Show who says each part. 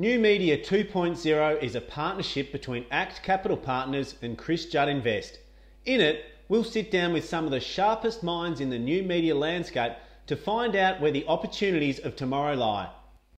Speaker 1: New Media 2.0 is a partnership between ACT Capital Partners and Chris Judd Invest. In it, we'll sit down with some of the sharpest minds in the new media landscape to find out where the opportunities of tomorrow lie.